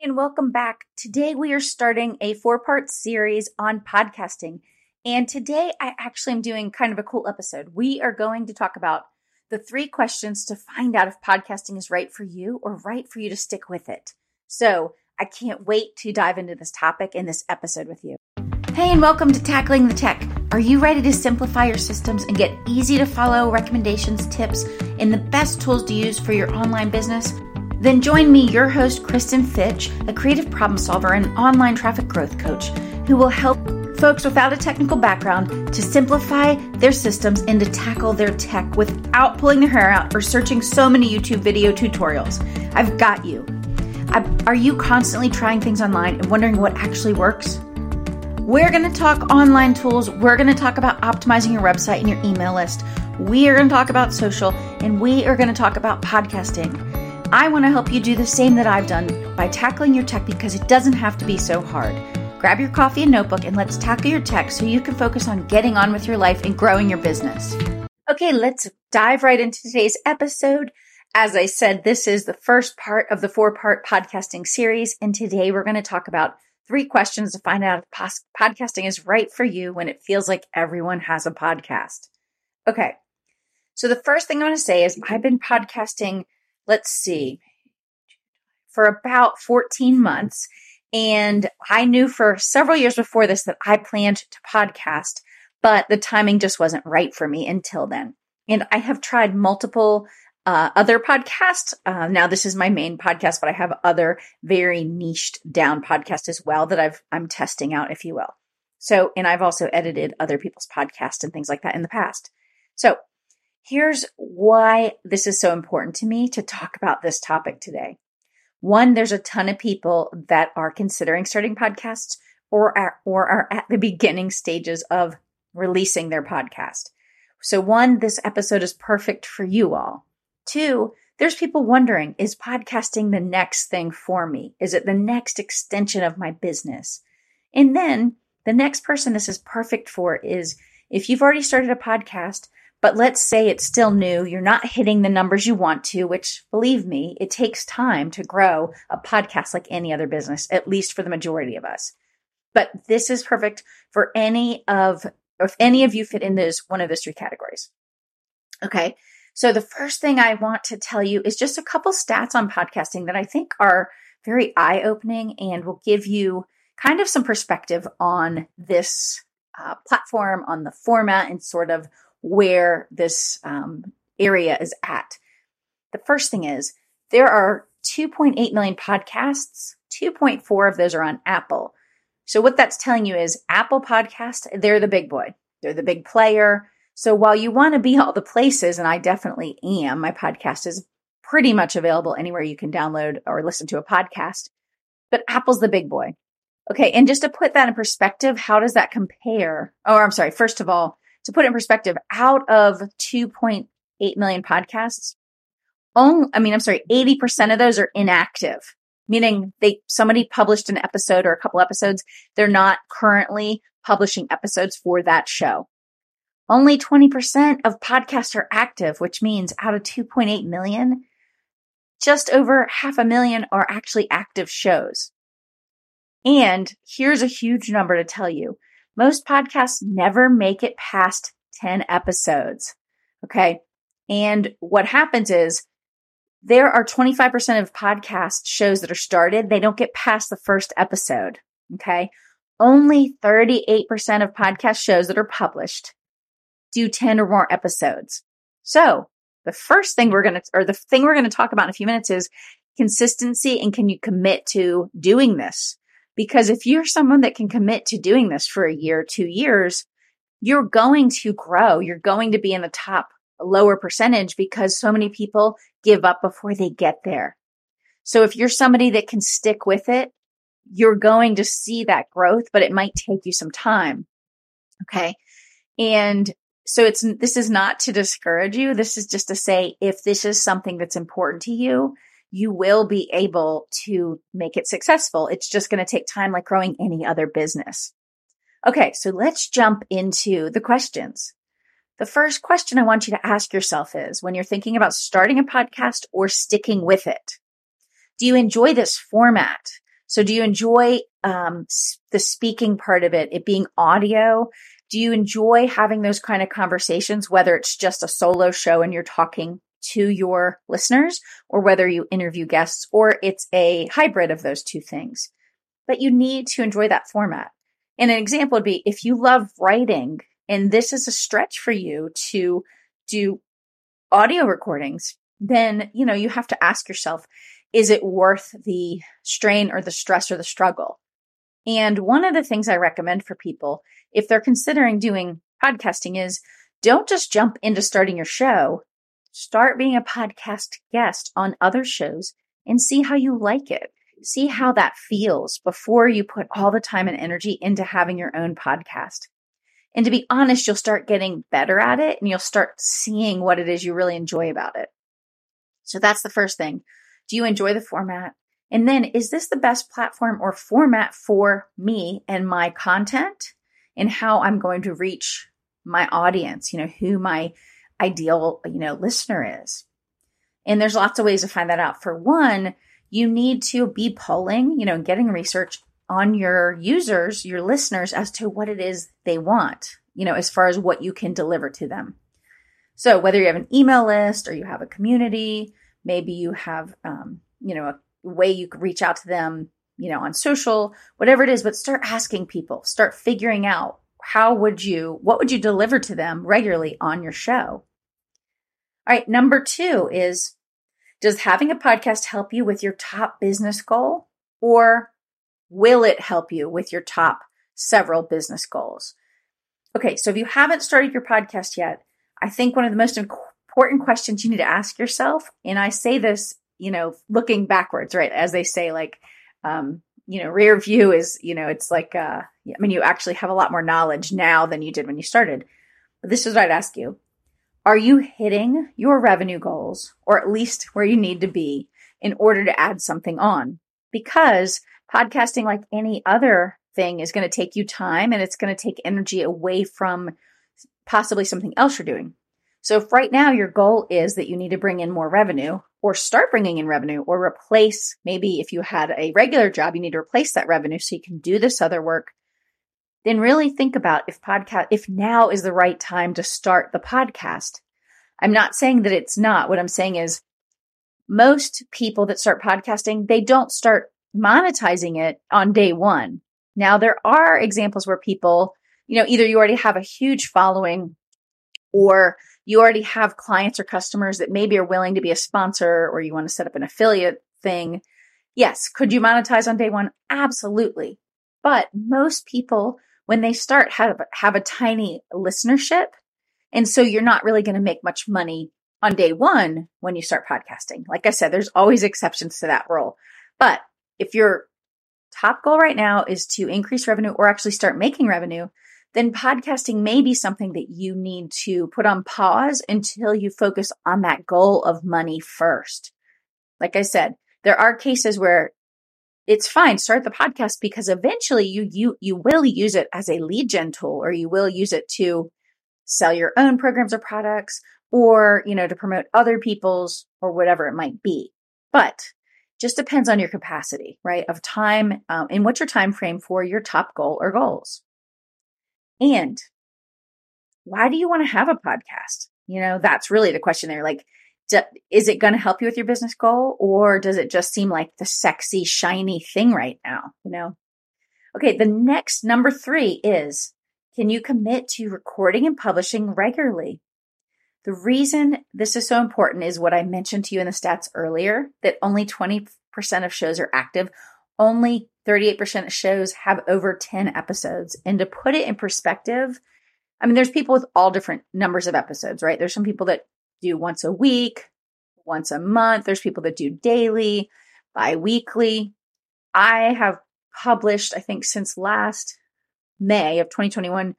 and welcome back. Today we are starting a four part series on podcasting. And today I actually am doing kind of a cool episode. We are going to talk about the three questions to find out if podcasting is right for you or right for you to stick with it. So I can't wait to dive into this topic in this episode with you. Hey, and welcome to Tackling the Tech. Are you ready to simplify your systems and get easy to follow recommendations, tips, and the best tools to use for your online business? Then join me, your host, Kristen Fitch, a creative problem solver and online traffic growth coach, who will help folks without a technical background to simplify their systems and to tackle their tech without pulling their hair out or searching so many YouTube video tutorials. I've got you. I, are you constantly trying things online and wondering what actually works? We're going to talk online tools. We're going to talk about optimizing your website and your email list. We are going to talk about social, and we are going to talk about podcasting. I want to help you do the same that I've done by tackling your tech because it doesn't have to be so hard. Grab your coffee and notebook and let's tackle your tech so you can focus on getting on with your life and growing your business. Okay, let's dive right into today's episode. As I said, this is the first part of the four part podcasting series. And today we're going to talk about three questions to find out if podcasting is right for you when it feels like everyone has a podcast. Okay. So the first thing I want to say is I've been podcasting let's see, for about 14 months. And I knew for several years before this that I planned to podcast, but the timing just wasn't right for me until then. And I have tried multiple uh, other podcasts. Uh, now this is my main podcast, but I have other very niched down podcasts as well that I've I'm testing out, if you will. So, and I've also edited other people's podcasts and things like that in the past. So Here's why this is so important to me to talk about this topic today. One, there's a ton of people that are considering starting podcasts or are, or are at the beginning stages of releasing their podcast. So one, this episode is perfect for you all. Two, there's people wondering, is podcasting the next thing for me? Is it the next extension of my business? And then the next person this is perfect for is if you've already started a podcast, but let's say it's still new. You're not hitting the numbers you want to, which believe me, it takes time to grow a podcast like any other business, at least for the majority of us. But this is perfect for any of, if any of you fit in this, one of those three categories. Okay. So the first thing I want to tell you is just a couple stats on podcasting that I think are very eye opening and will give you kind of some perspective on this uh, platform, on the format, and sort of where this um, area is at. The first thing is there are 2.8 million podcasts, 2.4 of those are on Apple. So, what that's telling you is Apple Podcast, they're the big boy, they're the big player. So, while you want to be all the places, and I definitely am, my podcast is pretty much available anywhere you can download or listen to a podcast, but Apple's the big boy. Okay. And just to put that in perspective, how does that compare? Oh, I'm sorry. First of all, to put in perspective, out of 2.8 million podcasts, only, I mean, I'm sorry, 80% of those are inactive, meaning they, somebody published an episode or a couple episodes. They're not currently publishing episodes for that show. Only 20% of podcasts are active, which means out of 2.8 million, just over half a million are actually active shows. And here's a huge number to tell you. Most podcasts never make it past 10 episodes. Okay. And what happens is there are 25% of podcast shows that are started. They don't get past the first episode. Okay. Only 38% of podcast shows that are published do 10 or more episodes. So the first thing we're going to, or the thing we're going to talk about in a few minutes is consistency and can you commit to doing this? Because if you're someone that can commit to doing this for a year, two years, you're going to grow. You're going to be in the top lower percentage because so many people give up before they get there. So if you're somebody that can stick with it, you're going to see that growth, but it might take you some time. Okay. And so it's, this is not to discourage you. This is just to say, if this is something that's important to you, you will be able to make it successful. It's just going to take time like growing any other business. Okay, so let's jump into the questions. The first question I want you to ask yourself is when you're thinking about starting a podcast or sticking with it, do you enjoy this format? So do you enjoy um, the speaking part of it, it being audio? Do you enjoy having those kind of conversations, whether it's just a solo show and you're talking to your listeners or whether you interview guests or it's a hybrid of those two things? But you need to enjoy that format. And an example would be if you love writing and this is a stretch for you to do audio recordings, then, you know, you have to ask yourself, is it worth the strain or the stress or the struggle? And one of the things I recommend for people, if they're considering doing podcasting is don't just jump into starting your show. Start being a podcast guest on other shows and see how you like it. See how that feels before you put all the time and energy into having your own podcast. And to be honest, you'll start getting better at it and you'll start seeing what it is you really enjoy about it. So that's the first thing. Do you enjoy the format? And then is this the best platform or format for me and my content and how I'm going to reach my audience, you know, who my ideal, you know, listener is. And there's lots of ways to find that out. For one, you need to be polling, you know, getting research on your users, your listeners as to what it is they want, you know, as far as what you can deliver to them. So whether you have an email list or you have a community, maybe you have, um, you know, a way you could reach out to them, you know, on social, whatever it is, but start asking people, start figuring out how would you, what would you deliver to them regularly on your show? All right. Number two is, does having a podcast help you with your top business goal or will it help you with your top several business goals? Okay. So if you haven't started your podcast yet, I think one of the most important questions you need to ask yourself, and I say this, you know, looking backwards, right? As they say, like, um, you know, rear view is, you know, it's like, uh, I mean, you actually have a lot more knowledge now than you did when you started. But this is what I'd ask you. Are you hitting your revenue goals or at least where you need to be in order to add something on? Because podcasting, like any other thing, is going to take you time and it's going to take energy away from possibly something else you're doing. So if right now your goal is that you need to bring in more revenue or start bringing in revenue or replace, maybe if you had a regular job, you need to replace that revenue so you can do this other work. Then really think about if podcast, if now is the right time to start the podcast. I'm not saying that it's not. What I'm saying is most people that start podcasting, they don't start monetizing it on day one. Now there are examples where people, you know, either you already have a huge following or you already have clients or customers that maybe are willing to be a sponsor or you want to set up an affiliate thing. Yes. Could you monetize on day one? Absolutely. But most people, when they start, have, have a tiny listenership. And so you're not really going to make much money on day one when you start podcasting. Like I said, there's always exceptions to that rule. But if your top goal right now is to increase revenue or actually start making revenue, then podcasting may be something that you need to put on pause until you focus on that goal of money first. Like I said, there are cases where it's fine start the podcast because eventually you you you will use it as a lead gen tool or you will use it to sell your own programs or products or you know to promote other people's or whatever it might be but just depends on your capacity right of time um, and what's your time frame for your top goal or goals and why do you want to have a podcast? You know, that's really the question there. Like, do, is it going to help you with your business goal or does it just seem like the sexy, shiny thing right now? You know? Okay. The next number three is can you commit to recording and publishing regularly? The reason this is so important is what I mentioned to you in the stats earlier that only 20% of shows are active. Only 38% of shows have over 10 episodes. And to put it in perspective, I mean, there's people with all different numbers of episodes, right? There's some people that do once a week, once a month. There's people that do daily, bi weekly. I have published, I think, since last May of 2021,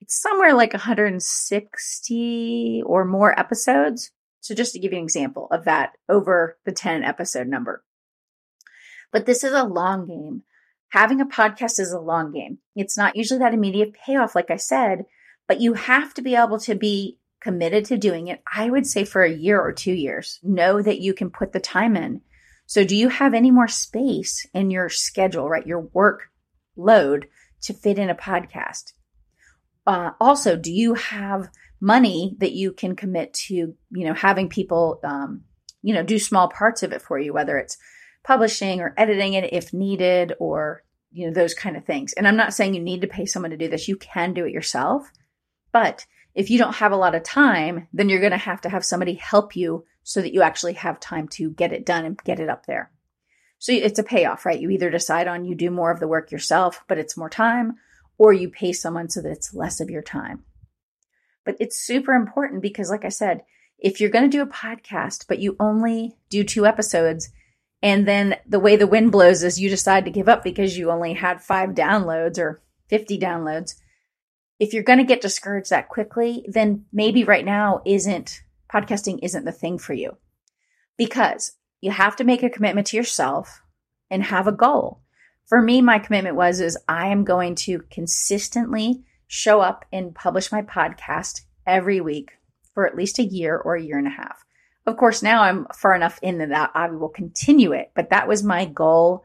it's somewhere like 160 or more episodes. So, just to give you an example of that over the 10 episode number. But this is a long game having a podcast is a long game. It's not usually that immediate payoff, like I said, but you have to be able to be committed to doing it. I would say for a year or two years, know that you can put the time in. So, do you have any more space in your schedule, right? Your work load to fit in a podcast? Uh, also, do you have money that you can commit to, you know, having people, um, you know, do small parts of it for you, whether it's publishing or editing it if needed or, you know, those kind of things. And I'm not saying you need to pay someone to do this. You can do it yourself. But if you don't have a lot of time, then you're going to have to have somebody help you so that you actually have time to get it done and get it up there. So it's a payoff, right? You either decide on you do more of the work yourself, but it's more time, or you pay someone so that it's less of your time. But it's super important because, like I said, if you're going to do a podcast, but you only do two episodes, and then the way the wind blows is you decide to give up because you only had five downloads or 50 downloads. If you're going to get discouraged that quickly, then maybe right now isn't podcasting isn't the thing for you because you have to make a commitment to yourself and have a goal. For me, my commitment was is I am going to consistently show up and publish my podcast every week for at least a year or a year and a half. Of course, now I'm far enough in that I will continue it, but that was my goal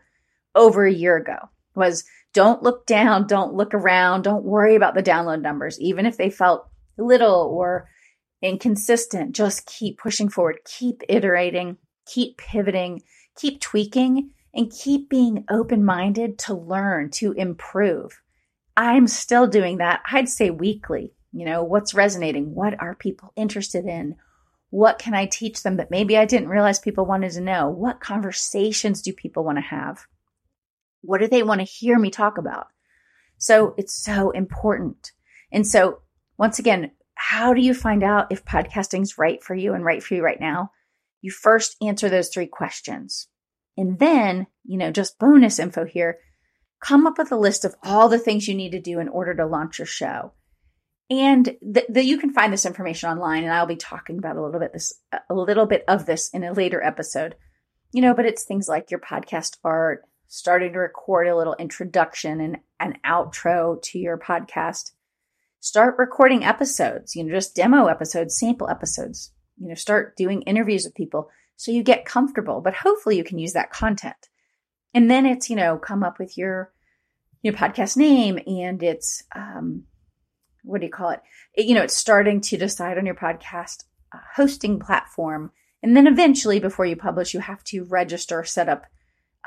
over a year ago was don't look down, don't look around, don't worry about the download numbers, even if they felt little or inconsistent. Just keep pushing forward, keep iterating, keep pivoting, keep tweaking, and keep being open minded to learn, to improve. I'm still doing that. I'd say weekly. You know, what's resonating? What are people interested in? What can I teach them that maybe I didn't realize people wanted to know? What conversations do people want to have? What do they want to hear me talk about? So it's so important. And so once again, how do you find out if podcasting's right for you and right for you right now? You first answer those three questions. And then, you know, just bonus info here, come up with a list of all the things you need to do in order to launch your show. And that th- you can find this information online, and I'll be talking about a little bit this a little bit of this in a later episode. You know, but it's things like your podcast art, starting to record a little introduction and an outro to your podcast. Start recording episodes, you know, just demo episodes, sample episodes. You know, start doing interviews with people so you get comfortable, but hopefully you can use that content. And then it's, you know, come up with your your podcast name and it's um what do you call it? it you know, it's starting to decide on your podcast uh, hosting platform. And then eventually before you publish, you have to register, set up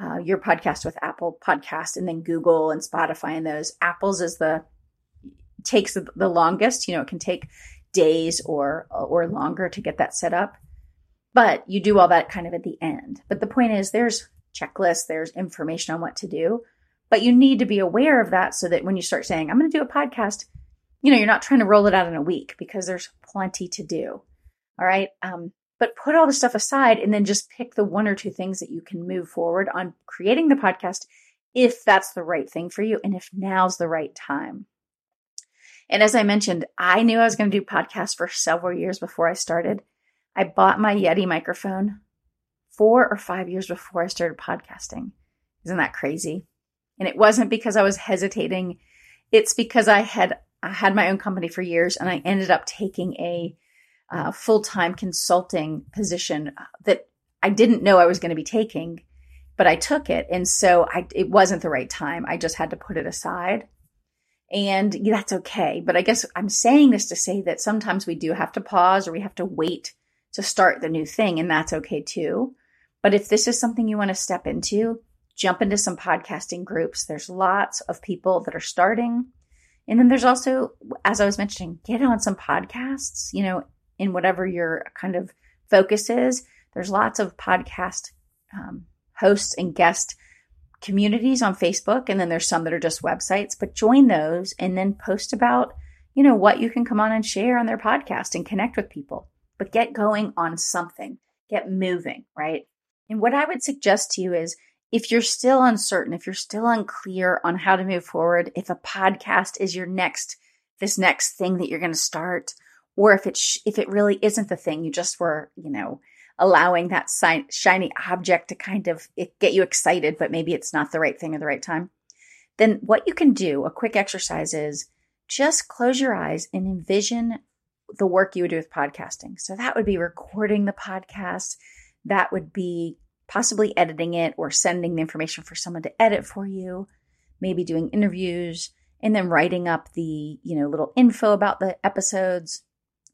uh, your podcast with Apple Podcast and then Google and Spotify and those. Apple's is the takes the, longest. You know, it can take days or or longer to get that set up. But you do all that kind of at the end. But the point is there's checklists, there's information on what to do, but you need to be aware of that so that when you start saying, I'm going to do a podcast, you know, you're not trying to roll it out in a week because there's plenty to do. All right. Um, but put all the stuff aside and then just pick the one or two things that you can move forward on creating the podcast if that's the right thing for you and if now's the right time. And as I mentioned, I knew I was going to do podcasts for several years before I started. I bought my Yeti microphone four or five years before I started podcasting. Isn't that crazy? And it wasn't because I was hesitating. It's because I had I had my own company for years and I ended up taking a uh, full time consulting position that I didn't know I was going to be taking, but I took it. And so I, it wasn't the right time. I just had to put it aside. And that's okay. But I guess I'm saying this to say that sometimes we do have to pause or we have to wait to start the new thing, and that's okay too. But if this is something you want to step into, jump into some podcasting groups. There's lots of people that are starting. And then there's also, as I was mentioning, get on some podcasts, you know, in whatever your kind of focus is. There's lots of podcast um, hosts and guest communities on Facebook, and then there's some that are just websites, but join those and then post about, you know, what you can come on and share on their podcast and connect with people. But get going on something, get moving, right? And what I would suggest to you is if you're still uncertain, if you're still unclear on how to move forward, if a podcast is your next, this next thing that you're going to start, or if it sh- if it really isn't the thing you just were you know allowing that si- shiny object to kind of eh, get you excited but maybe it's not the right thing at the right time then what you can do a quick exercise is just close your eyes and envision the work you would do with podcasting so that would be recording the podcast that would be possibly editing it or sending the information for someone to edit for you, maybe doing interviews and then writing up the, you know, little info about the episodes.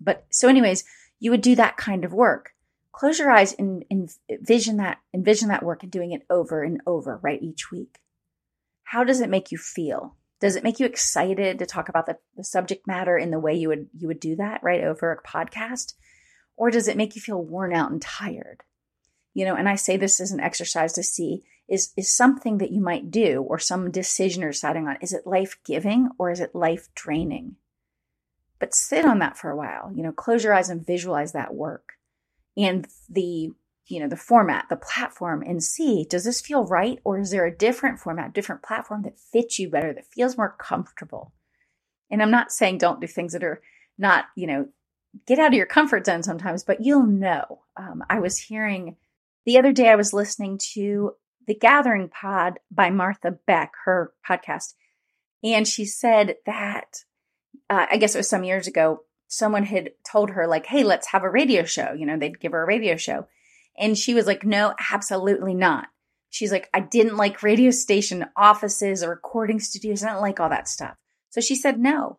But so anyways, you would do that kind of work. Close your eyes and, envision that, envision that work and doing it over and over, right? Each week. How does it make you feel? Does it make you excited to talk about the, the subject matter in the way you would, you would do that, right? Over a podcast? Or does it make you feel worn out and tired? You know, and I say this as an exercise to see is, is something that you might do or some decision you're deciding on. Is it life giving or is it life draining? But sit on that for a while, you know, close your eyes and visualize that work and the, you know, the format, the platform and see, does this feel right? Or is there a different format, different platform that fits you better, that feels more comfortable? And I'm not saying don't do things that are not, you know, get out of your comfort zone sometimes, but you'll know. Um, I was hearing the other day, I was listening to the Gathering Pod by Martha Beck, her podcast, and she said that uh, I guess it was some years ago, someone had told her, like, hey, let's have a radio show. You know, they'd give her a radio show. And she was like, no, absolutely not. She's like, I didn't like radio station offices or recording studios. I didn't like all that stuff. So she said no.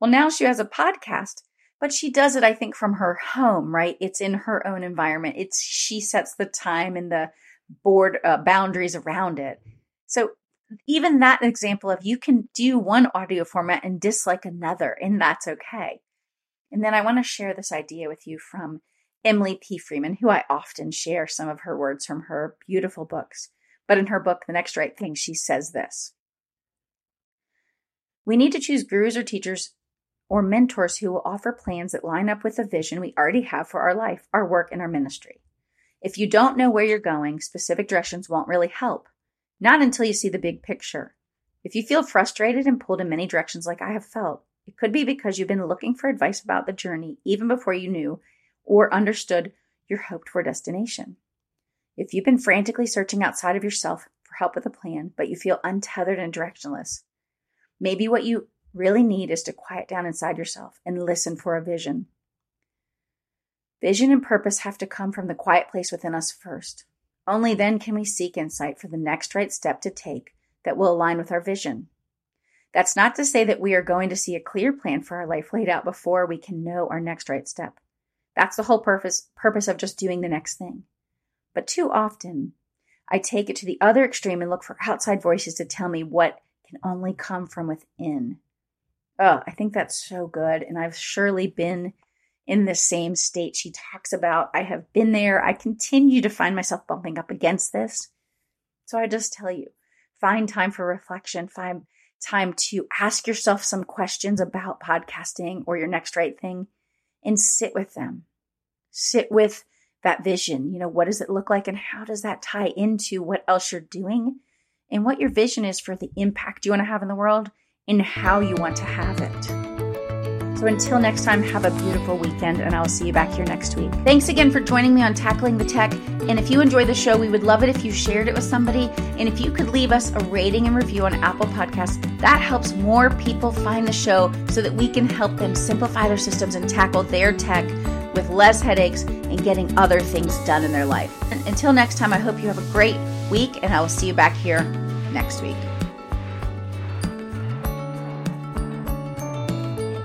Well, now she has a podcast but she does it, I think, from her home, right? It's in her own environment. It's she sets the time and the board uh, boundaries around it. So even that example of you can do one audio format and dislike another, and that's okay. And then I want to share this idea with you from Emily P. Freeman, who I often share some of her words from her beautiful books. But in her book, The Next Right Thing, she says this We need to choose gurus or teachers or mentors who will offer plans that line up with the vision we already have for our life, our work, and our ministry. If you don't know where you're going, specific directions won't really help. Not until you see the big picture. If you feel frustrated and pulled in many directions like I have felt, it could be because you've been looking for advice about the journey even before you knew or understood your hoped for destination. If you've been frantically searching outside of yourself for help with a plan, but you feel untethered and directionless, maybe what you really need is to quiet down inside yourself and listen for a vision. Vision and purpose have to come from the quiet place within us first. Only then can we seek insight for the next right step to take that will align with our vision. That's not to say that we are going to see a clear plan for our life laid out before we can know our next right step. That's the whole purpose purpose of just doing the next thing. But too often, I take it to the other extreme and look for outside voices to tell me what can only come from within. Oh, I think that's so good. And I've surely been in the same state she talks about. I have been there. I continue to find myself bumping up against this. So I just tell you, find time for reflection, find time to ask yourself some questions about podcasting or your next right thing and sit with them. Sit with that vision. You know, what does it look like and how does that tie into what else you're doing and what your vision is for the impact you want to have in the world and how you want to have it. So until next time, have a beautiful weekend, and I'll see you back here next week. Thanks again for joining me on Tackling the Tech. And if you enjoy the show, we would love it if you shared it with somebody. And if you could leave us a rating and review on Apple Podcasts, that helps more people find the show so that we can help them simplify their systems and tackle their tech with less headaches and getting other things done in their life. And until next time, I hope you have a great week, and I will see you back here next week.